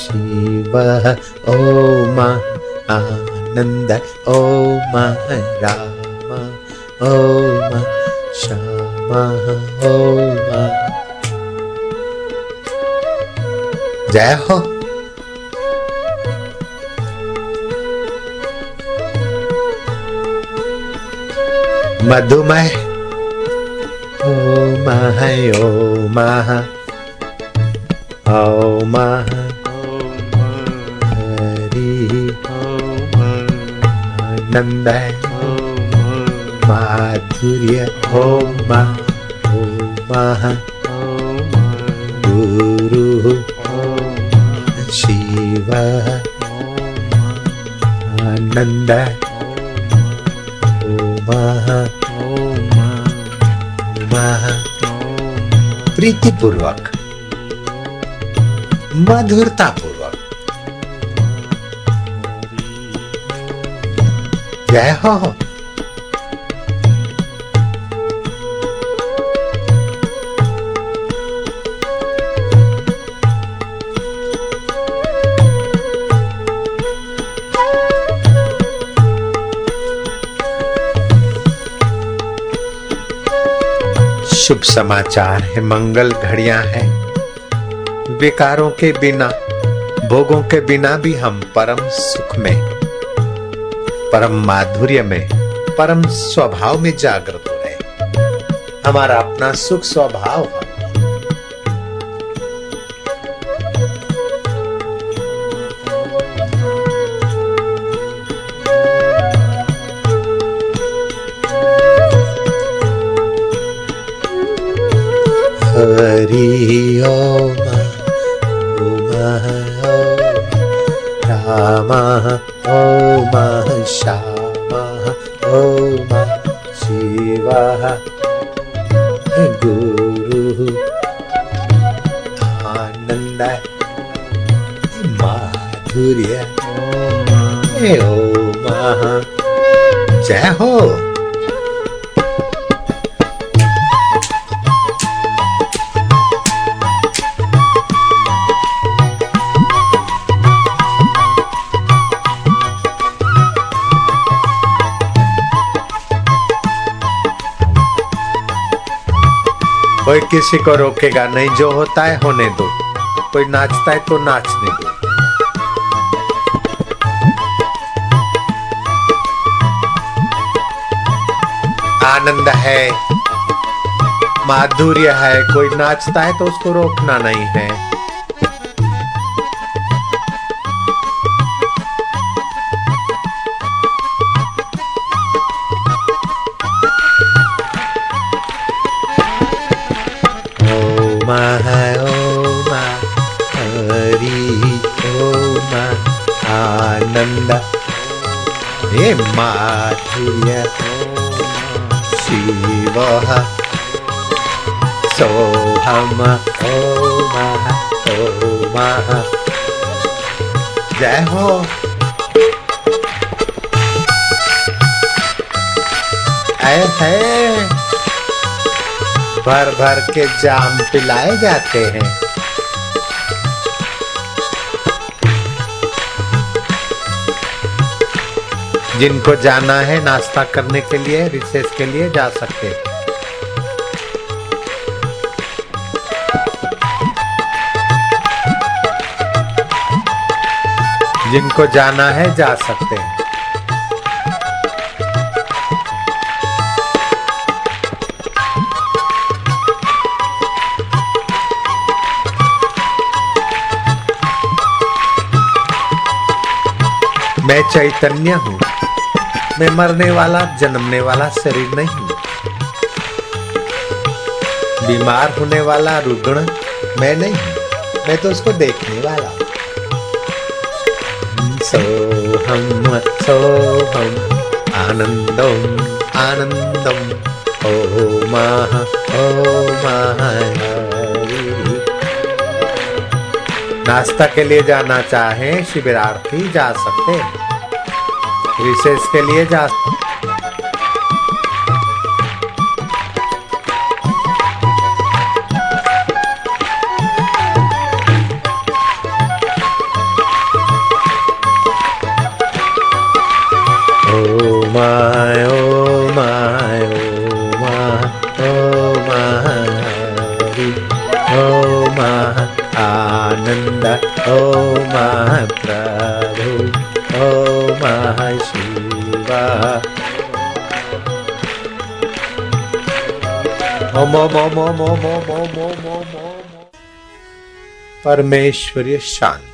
शिव ओम आनन्द ओम राम ओम श्याम ओम जय हो मधुमय ओम ओम ओम हरि। आनंद माधुर्य। ओम ओम गुरु। शिव आनंद ओम पूर्वक मधुरता पूर्वक जय हो। शुभ समाचार है, मंगल घड़ियाँ हैं। विकारों के बिना, भोगों के बिना भी हम परम सुख में परम माधुर्य में, परम स्वभाव में जागृत हो रहे हमारा अपना सुख स्वभाव है। हरि ओम ओम राम ओम श्याम ओम शिव गुरु आनंद माधुर्य ओम जय हो। कोई किसी को रोकेगा नहीं, जो होता है होने दो। कोई नाचता है तो नाचने दो। आनंद है, माधुर्य है, कोई नाचता है तो उसको रोकना नहीं है। हे माधुर्य, शिव। सोहम, ओम ओम। जय है। भर भर के जाम पिलाए जाते हैं। जिनको जाना है नाश्ता करने के लिए रिसेस के लिए जा सकते हैं जिनको जाना है जा सकते हैं। मैं चैतन्य हूँ। मैं मरने वाला, जन्मने वाला शरीर नहीं बीमार होने वाला रुग्ण मैं नहीं, मैं तो उसको देखने वाला। सोहम सोहम, आनंदम आनंदम ओम ओम हरि नाश्ता के लिए जाना चाहे, शिविरार्थी जा सकते हैं रिसेस के लिए जा Namah Shiva. Om Om Om Om Om Om Om Om Om Om Om